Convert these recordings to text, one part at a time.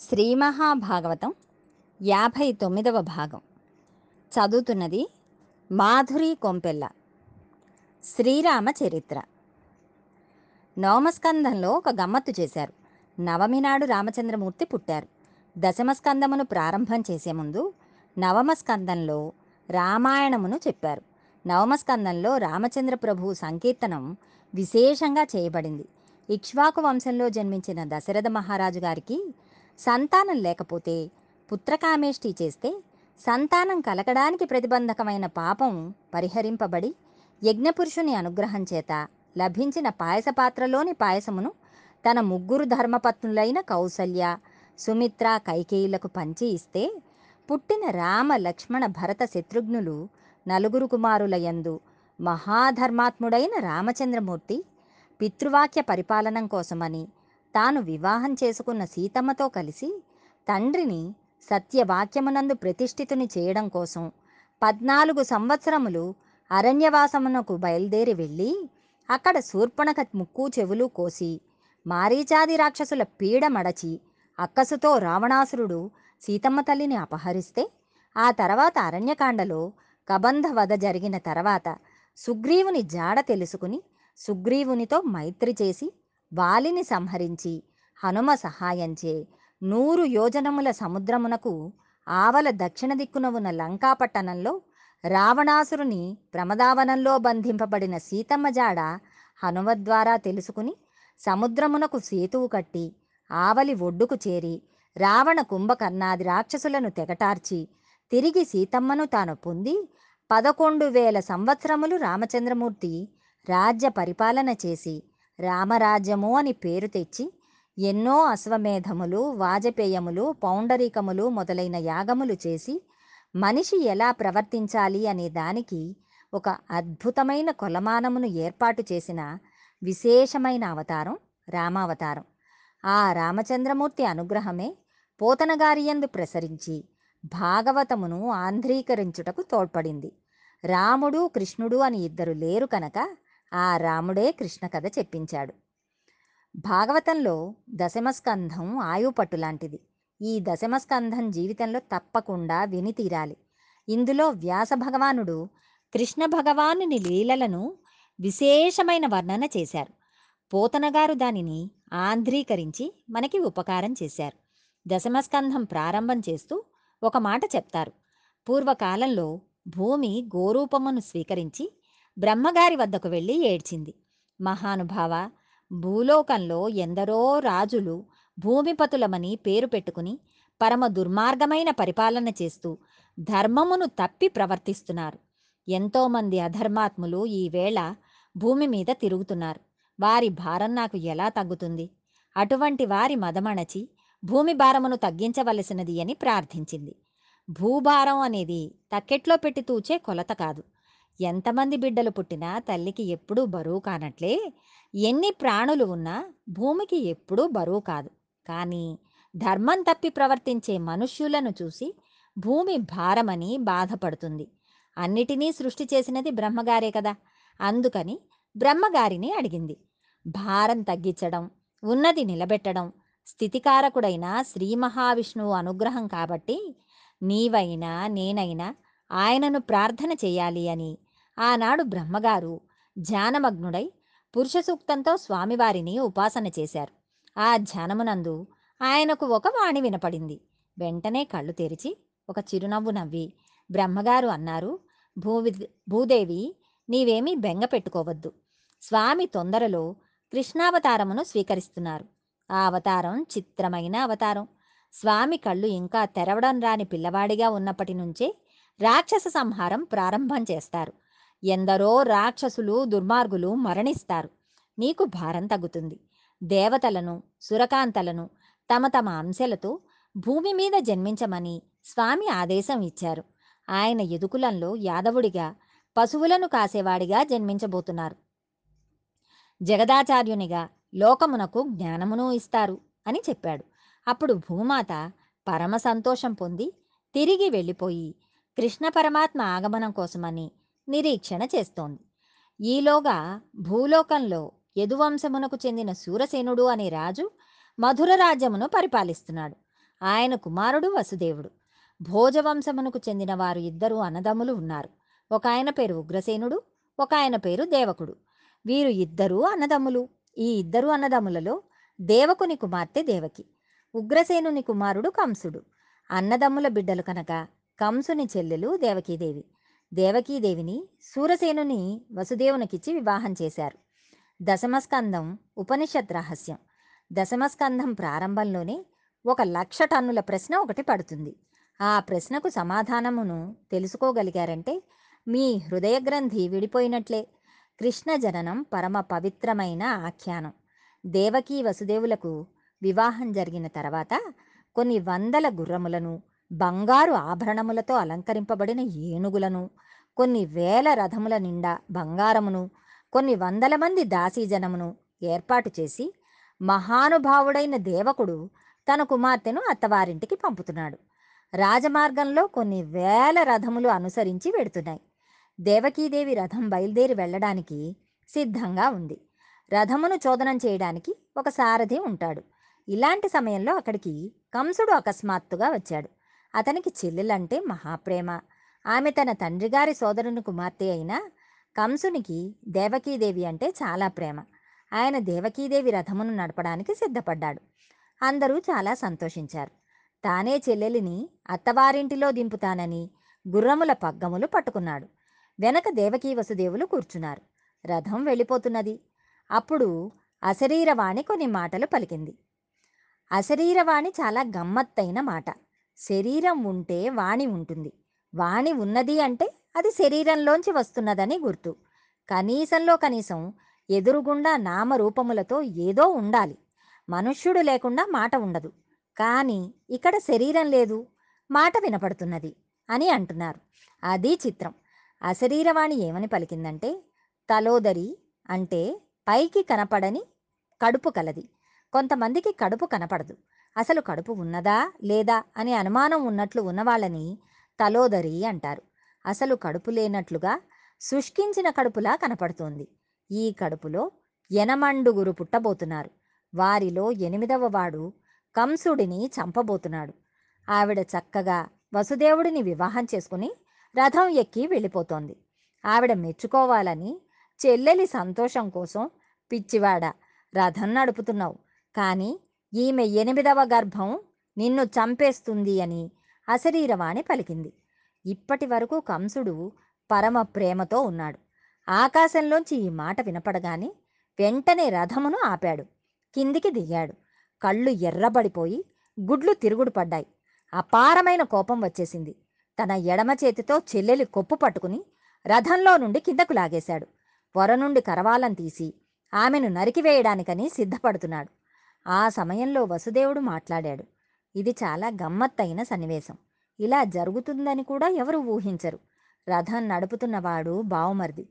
శ్రీ మహాభాగవతం యాభై తొమ్మిదవ భాగం. చదువుతున్నది మాధురి కొంపెల్ల. శ్రీరామ చరిత్ర. నవమస్కందంలో ఒక గమ్మత్తు చేశారు. నవమి నాడు రామచంద్రమూర్తి పుట్టారు. దశమస్కందమును ప్రారంభం చేసే ముందు నవమస్కందంలో రామాయణమును చెప్పారు. నవమస్కందంలో రామచంద్ర ప్రభు సంకీర్తనం విశేషంగా చేయబడింది. ఇక్ష్వాకు వంశంలో జన్మించిన దశరథ మహారాజు గారికి సంతానం లేకపోతే పుత్రకామేష్టి చేస్తే సంతానం కలగడానికి ప్రతిబంధకమైన పాపం పరిహరింపబడి యజ్ఞపురుషుని అనుగ్రహం చేత లభించిన పాయస పాత్రలోని పాయసమును తన ముగ్గురు ధర్మపత్నులైన కౌసల్య సుమిత్ర కైకేయులకు పంచి ఇస్తే పుట్టిన రామ లక్ష్మణ భరత శత్రుఘ్నులు నలుగురు కుమారులయందు మహాధర్మాత్ముడైన రామచంద్రమూర్తి పితృవాక్య పరిపాలనం కోసమని తాను వివాహం చేసుకున్న సీతమ్మతో కలిసి తండ్రిని సత్యవాక్యమునందు ప్రతిష్ఠితుని చేయడం కోసం పద్నాలుగు సంవత్సరములు అరణ్యవాసమునకు బయలుదేరి వెళ్ళి అక్కడ శూర్పణక ముక్కు చెవులు కోసి మారీచాది రాక్షసుల పీడ మడచి అక్కసుతో రావణాసురుడు సీతమ్మ తల్లిని అపహరిస్తే ఆ తర్వాత అరణ్యకాండలో కబంధ వధ జరిగిన తర్వాత సుగ్రీవుని జాడ తెలుసుకుని సుగ్రీవునితో మైత్రి చేసి వాలిని సంహరించి హనుమ సహాయంచే నూరు యోజనముల సముద్రమునకు ఆవల దక్షిణ దిక్కున ఉన్న లంకాపట్టణంలో రావణాసురుని ప్రమదావనంలో బంధింపబడిన సీతమ్మ జాడ హనుమ ద్వారా తెలుసుకుని సముద్రమునకు సేతువు కట్టి ఆవలి ఒడ్డుకు చేరి రావణ కుంభకర్ణాది రాక్షసులను తెగటార్చి తిరిగి సీతమ్మను తాను పొంది పదకొండు వేల సంవత్సరములు రామచంద్రమూర్తి రాజ్య పరిపాలన చేసి రామరాజ్యము అని పేరు తెచ్చి ఎన్నో అశ్వమేధములు వాజపేయములు పౌండరీకములు మొదలైన యాగములు చేసి మనిషి ఎలా ప్రవర్తించాలి అనే దానికి ఒక అద్భుతమైన కొలమానమును ఏర్పాటు చేసిన విశేషమైన అవతారం రామావతారం. ఆ రామచంద్రమూర్తి అనుగ్రహమే పోతనగారియందు ప్రసరించి భాగవతమును ఆంధ్రీకరించుటకు తోడ్పడింది. రాముడు కృష్ణుడు అని ఇద్దరు లేరు కనుక ఆ రాముడే కృష్ణ కథ చెప్పించాడు. భాగవతంలో దశమస్కంధం ఆయుపట్టు లాంటిది. ఈ దశమస్కంధం జీవితంలో తప్పకుండా విని తీరాలి. ఇందులో వ్యాస భగవానుడు కృష్ణ భగవానుని లీలలను విశేషమైన వర్ణన చేశారు. పోతనగారు దానిని ఆంధ్రీకరించి మనకి ఉపకారం చేశారు. దశమస్కంధం ప్రారంభం చేస్తూ ఒక మాట చెప్తారు. పూర్వకాలంలో భూమి గోరూపమును స్వీకరించి బ్రహ్మగారి వద్దకు వెళ్ళి ఏడ్చింది. మహానుభావ భూలోకంలో ఎందరో రాజులు భూమిపతులమని పేరు పెట్టుకుని పరమ దుర్మార్గమైన పరిపాలన చేస్తూ ధర్మమును తప్పి ప్రవర్తిస్తున్నారు. ఎంతోమంది అధర్మాత్ములు ఈవేళ భూమి మీద తిరుగుతున్నారు. వారి భారం నాకు ఎలా తగ్గుతుంది? అటువంటి వారి మదమణచి భూమి భారమును తగ్గించవలసినది అని ప్రార్థించింది. భూభారం అనేది తక్కెట్లో పెట్టి తూచే కొలత కాదు. ఎంతమంది బిడ్డలు పుట్టినా తల్లికి ఎప్పుడూ బరువు కానట్లే ఎన్ని ప్రాణులు ఉన్నా భూమికి ఎప్పుడూ బరువు కాదు. కానీ ధర్మం తప్పి ప్రవర్తించే మనుష్యులను చూసి భూమి భారమని బాధపడుతుంది. అన్నిటినీ సృష్టి చేసినది బ్రహ్మగారే కదా! అందుకని బ్రహ్మగారిని అడిగింది. భారం తగ్గించడం ఉన్నది నిలబెట్టడం స్థితికారకుడైన శ్రీ మహావిష్ణువు అనుగ్రహం కాబట్టి నీవైనా నేనైనా ఆయనను ప్రార్థన చేయాలి అని ఆనాడు బ్రహ్మగారు ధ్యానమగ్నుడై పురుష సూక్తంతో స్వామివారిని ఉపాసన చేశారు. ఆ ధ్యానమునందు ఆయనకు ఒక వాణి వినపడింది. వెంటనే కళ్ళు తెరిచి ఒక చిరునవ్వు నవ్వి బ్రహ్మగారు అన్నారు భూవి భూదేవి నీవేమీ బెంగ పెట్టుకోవద్దు. స్వామి తొందరలో కృష్ణావతారమును స్వీకరిస్తున్నారు. ఆ అవతారం చిత్రమైన అవతారం. స్వామి కళ్ళు ఇంకా తెరవడం రాని పిల్లవాడిగా ఉన్నప్పటి నుంచే రాక్షస సంహారం ప్రారంభం చేస్తారు. ఎందరో రాక్షసులు దుర్మార్గులు మరణిస్తారు. నీకు భారం తగ్గుతుంది. దేవతలను సురకాంతలను తమ తమ అంశలతో భూమి మీద జన్మించమని స్వామి ఆదేశం ఇచ్చారు. ఆయన ఎదుకులంలో యాదవుడిగా పశువులను కాసేవాడిగా జన్మించబోతున్నారు. జగదాచార్యునిగా లోకమునకు జ్ఞానమును ఇస్తారు అని చెప్పాడు. అప్పుడు భూమాత పరమ సంతోషం పొంది తిరిగి వెళ్ళిపోయి కృష్ణ పరమాత్మ ఆగమనం కోసమని నిరీక్షణ చేస్తోంది. ఈలోగా భూలోకంలో యదువంశమునకు చెందిన సూరసేనుడు అనే రాజు మధుర రాజ్యమును పరిపాలిస్తున్నాడు. ఆయన కుమారుడు వసుదేవుడు. భోజవంశమునకు చెందిన వారు ఇద్దరు అన్నదమ్ములు ఉన్నారు. ఒక ఆయన పేరు ఉగ్రసేనుడు ఒక ఆయన పేరు దేవకుడు. వీరు ఇద్దరూ అన్నదమ్ములు. ఈ ఇద్దరు అన్నదమ్ములలో దేవకుని కుమార్తె దేవకి ఉగ్రసేనుని కుమారుడు కంసుడు. అన్నదమ్ముల బిడ్డలు కనుక కంసుని చెల్లెలు దేవకీదేవి. దేవకీదేవిని సూరసేనుని వసుదేవునికిచ్చి వివాహం చేశారు. దశమస్కందం ఉపనిషత్ రహస్యం. దశమస్కందం ప్రారంభంలోనే ఒక లక్ష టన్నుల ప్రశ్న ఒకటి పడుతుంది. ఆ ప్రశ్నకు సమాధానమును తెలుసుకోగలిగారంటే మీ హృదయ గ్రంథి విడిపోయినట్లే. కృష్ణ జననం పరమ పవిత్రమైన ఆఖ్యానం. దేవకీ వసుదేవులకు వివాహం జరిగిన తర్వాత కొన్ని వందల గుర్రములను బంగారు ఆభరణములతో అలంకరింపబడిన ఏనుగులను కొన్ని వేల రథముల నిండా బంగారమును కొన్ని వందల మంది దాసీజనమును ఏర్పాటు చేసి మహానుభావుడైన దేవకుడు తన కుమార్తెను అత్తవారింటికి పంపుతున్నాడు. రాజమార్గంలో కొన్ని వేల రథములు అనుసరించి వెడుతున్నాయి. దేవకీదేవి రథం బయలుదేరి వెళ్ళడానికి సిద్ధంగా ఉంది. రథమును చోదనం చేయడానికి ఒక సారథి ఉంటాడు. ఇలాంటి సమయంలో అక్కడికి కంసుడు అకస్మాత్తుగా వచ్చాడు. అతనికి చెల్లెలంటే మహాప్రేమ. ఆమె తన తండ్రిగారి సోదరుని కుమార్తె అయిన కంసునికి దేవకీదేవి అంటే చాలా ప్రేమ. ఆయన దేవకీదేవి రథమును నడపడానికి సిద్ధపడ్డాడు. అందరూ చాలా సంతోషించారు. తానే చెల్లెలిని అత్తవారింటిలో దింపుతానని గుర్రముల పగ్గములు పట్టుకున్నాడు. వెనక దేవకీ వసుదేవులు కూర్చున్నారు. రథం వెళ్ళిపోతున్నది. అప్పుడు అశరీరవాణి కొన్ని మాటలు పలికింది. అశరీరవాణి చాలా గమ్మత్తైన మాట. శరీరం ఉంటే వాణి ఉంటుంది. వాణి ఉన్నది అంటే అది శరీరంలోంచి వస్తున్నదని గుర్తు. కనీసంలో కనీసం ఎదురుగుండా నామరూపములతో ఏదో ఉండాలి. మనుష్యుడు లేకుండా మాట ఉండదు. కానీ ఇక్కడ శరీరం లేదు. మాట వినపడుతున్నది అని అంటున్నారు. అది చిత్రం. అశరీరవాణి ఏమని పలికిందంటే తలోదరి అంటే పైకి కనపడని కడుపు కలది. కొంతమందికి కడుపు కనపడదు. అసలు కడుపు ఉన్నదా లేదా అనే అనుమానం ఉన్నట్లు ఉన్నవాళ్ళని తలోదరి అంటారు. అసలు కడుపు లేనట్లుగా శుష్కించిన కడుపులా కనపడుతోంది. ఈ కడుపులో ఎనమండుగురు పుట్టబోతున్నారు. వారిలో ఎనిమిదవ వాడు కంసుడిని చంపబోతున్నాడు. ఆవిడ చక్కగా వసుదేవుడిని వివాహం చేసుకుని రథం ఎక్కి వెళ్ళిపోతోంది. ఆవిడ మెచ్చుకోవాలని చెల్లెలి సంతోషం కోసం పిచ్చివాడ రథం నడుపుతున్నావు. కానీ ఈమె ఎనిమిదవ గర్భం నిన్ను చంపేస్తుంది అని అశరీరవాణి పలికింది. ఇప్పటి వరకు కంసుడు పరమ ప్రేమతో ఉన్నాడు. ఆకాశంలోంచి ఈ మాట వినపడగానే వెంటనే రథమును ఆపాడు. కిందికి దిగాడు. కళ్ళు ఎర్రబడిపోయి గుడ్లు తిరుగుడు పడ్డాయి. అపారమైన కోపం వచ్చేసింది. తన ఎడమ చేతితో చెల్లెలి కొప్పు పట్టుకుని రథంలో నుండి కిందకు లాగేశాడు. పొర నుండి కరవాలం తీసి ఆమెను నరికివేయడానికని సిద్ధపడుతున్నాడు. ఆ సమయంలో వసుదేవుడు మాట్లాడాడు. ఇది చాలా గమ్మత్తైన సన్నివేశం. ఇలా జరుగుతుందని కూడా ఎవరు ఊహించరు. రథం నడుపుతున్నవాడు బావుమరిది.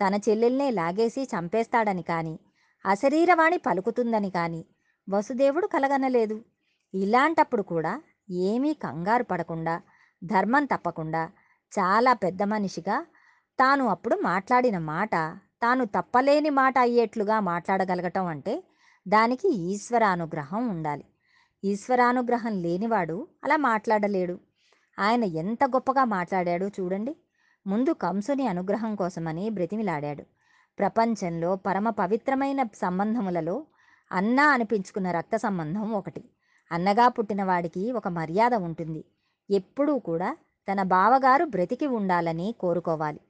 తన చెల్లెల్నే లాగేసి చంపేస్తాడని కాని అశరీరవాణి పలుకుతుందని కాని వసుదేవుడు కలగనలేదు. ఇలాంటప్పుడు కూడా ఏమీ కంగారు పడకుండా ధర్మం తప్పకుండా చాలా పెద్ద మనిషిగా తాను అప్పుడు మాట్లాడిన మాట తాను తప్పలేని మాట అయ్యేట్లుగా మాట్లాడగలగటం అంటే దానికి ఈశ్వరానుగ్రహం ఉండాలి. ఈశ్వరానుగ్రహం లేనివాడు అలా మాట్లాడలేడు. ఆయన ఎంత గొప్పగా మాట్లాడాడో చూడండి. ముందు కంసుని అనుగ్రహం కోసమని బ్రతిమిలాడాడు. ప్రపంచంలో పరమ పవిత్రమైన సంబంధములలో అన్న అనిపించుకున్న రక్త సంబంధం ఒకటి. అన్నగా పుట్టిన వాడికి ఒక మర్యాద ఉంటుంది. ఎప్పుడూ కూడా తన బావగారు బ్రతికి ఉండాలని కోరుకోవాలి.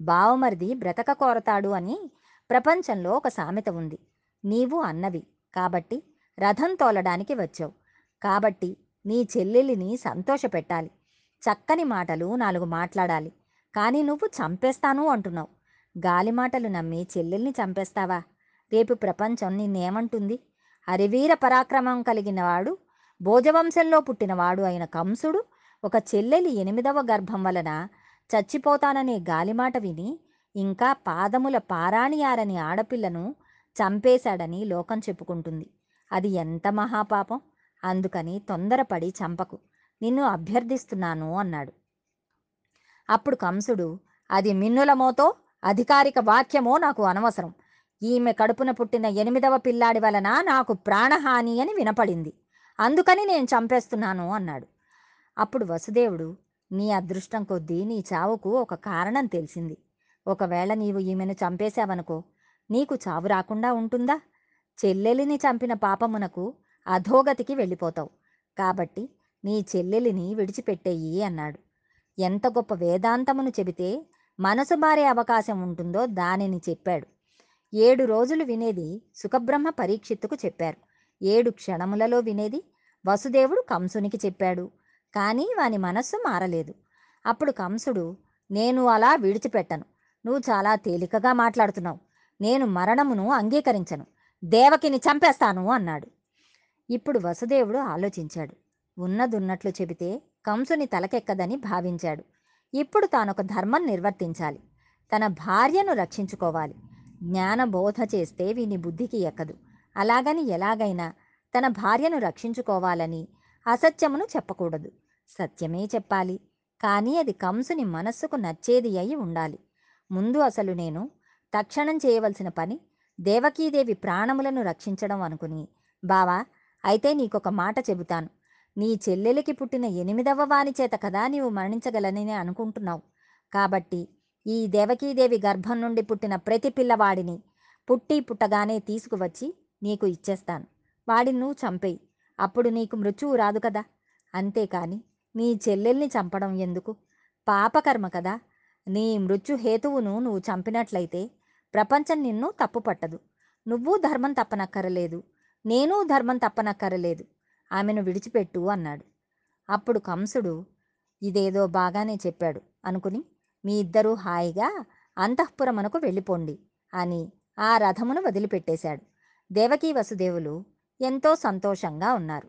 బావమరిది బ్రతక కోరతాడు అని ప్రపంచంలో ఒక సామెత ఉంది. నీవు అన్నవి. కాబట్టి రథం తోలడానికి వచ్చావు. కాబట్టి నీ చెల్లెలిని సంతోషపెట్టాలి. చక్కని మాటలు నాలుగు మాట్లాడాలి. కానీ నువ్వు చంపేస్తాను అంటున్నావు. గాలి మాటలు నమ్మి చెల్లెల్ని చంపేస్తావా? రేపు ప్రపంచం నిన్నేమంటుంది? అరివీర పరాక్రమం కలిగిన వాడు భోజవంశంలో పుట్టినవాడు అయిన కంసుడు ఒక చెల్లెలి ఎనిమిదవ గర్భం వలన చచ్చిపోతాననే గాలిమాట విని ఇంకా పాదముల పారాణియారని ఆడపిల్లను చంపేశాడని లోకం చెప్పుకుంటుంది. అది ఎంత మహాపాపం? అందుకని తొందరపడి చంపకు. నిన్ను అభ్యర్థిస్తున్నాను అన్నాడు. అప్పుడు కంసుడు అది మిన్నులమోతో అధికారిక వాక్యమో నాకు అనవసరం. ఈమె కడుపున పుట్టిన ఎనిమిదవ పిల్లాడి వలన నాకు ప్రాణహాని అని వినపడింది. అందుకని నేను చంపేస్తున్నాను అన్నాడు. అప్పుడు వసుదేవుడు నీ అదృష్టం కొద్దీ నీ చావుకు ఒక కారణం తెలిసింది. ఒకవేళ నీవు ఈమెను చంపేశావనుకో నీకు చావు రాకుండా ఉంటుందా? చెల్లెలిని చంపిన పాపమునకు అధోగతికి వెళ్ళిపోతావు. కాబట్టి నీ చెల్లెలిని విడిచిపెట్టేయి అన్నాడు. ఎంత గొప్ప వేదాంతమును చెబితే మనసు మారే అవకాశం ఉంటుందో దానిని చెప్పాడు. ఏడు రోజులు వినేది సుఖబ్రహ్మ పరీక్షిత్తుకు చెప్పారు. ఏడు క్షణములలో వినేది వసుదేవుడు కంసునికి చెప్పాడు. కానీ వాని మనస్సు మారలేదు. అప్పుడు కంసుడు నేను అలా విడిచిపెట్టను. నువ్వు చాలా తేలికగా మాట్లాడుతున్నావు. నేను మరణమును అంగీకరించను. దేవకిని చంపేస్తాను అన్నాడు. ఇప్పుడు వసుదేవుడు ఆలోచించాడు. ఉన్నదున్నట్లు చెబితే కంసుని తలకెక్కదని భావించాడు. ఇప్పుడు తానొక ధర్మం నిర్వర్తించాలి. తన భార్యను రక్షించుకోవాలి. జ్ఞానబోధ చేస్తే వీని బుద్ధికి ఎక్కదు. అలాగని ఎలాగైనా తన భార్యను రక్షించుకోవాలని అసత్యమును చెప్పకూడదు. సత్యమే చెప్పాలి. కానీ అది కంసుని మనస్సుకు నచ్చేది అయి ఉండాలి. ముందు అసలు నేను తక్షణం చేయవలసిన పని దేవకీదేవి ప్రాణములను రక్షించడం అనుకుని బావా అయితే నీకొక మాట చెబుతాను. నీ చెల్లెలికి పుట్టిన ఎనిమిదవ వాని చేత కదా నీవు మరణించగలనని అనుకుంటున్నావు. కాబట్టి ఈ దేవకీదేవి గర్భం నుండి పుట్టిన ప్రతి పిల్లవాడిని పుట్టి పుట్టగానే తీసుకువచ్చి నీకు ఇచ్చేస్తాను. వాడిని నువ్వు చంపేయి. అప్పుడు నీకు మృత్యువు రాదు కదా. అంతేకాని నీ చెల్లెల్ని చంపడం ఎందుకు? పాపకర్మ కదా. నీ మృత్యు హేతువును నువ్వు చంపినట్లయితే ప్రపంచం నిన్ను తప్పు పట్టదు నువ్వు ధర్మం తప్పనక్కరలేదు. నేను ధర్మం తప్పనక్కరలేదు. ఆమెను విడిచిపెట్టు అన్నాడు. అప్పుడు కంసుడు ఇదేదో బాగానే చెప్పాడు. అనుకుని మీ ఇద్దరూ హాయిగా అంతఃపురమునకు వెళ్ళిపోండి అని ఆ రథమును వదిలిపెట్టేశాడు. దేవకీ వసుదేవులు ఎంతో సంతోషంగా ఉన్నారు.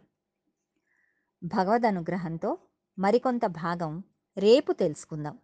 భగవద్ అనుగ్రహంతో మరికొంత భాగం రేపు తెలుసుకుందాం.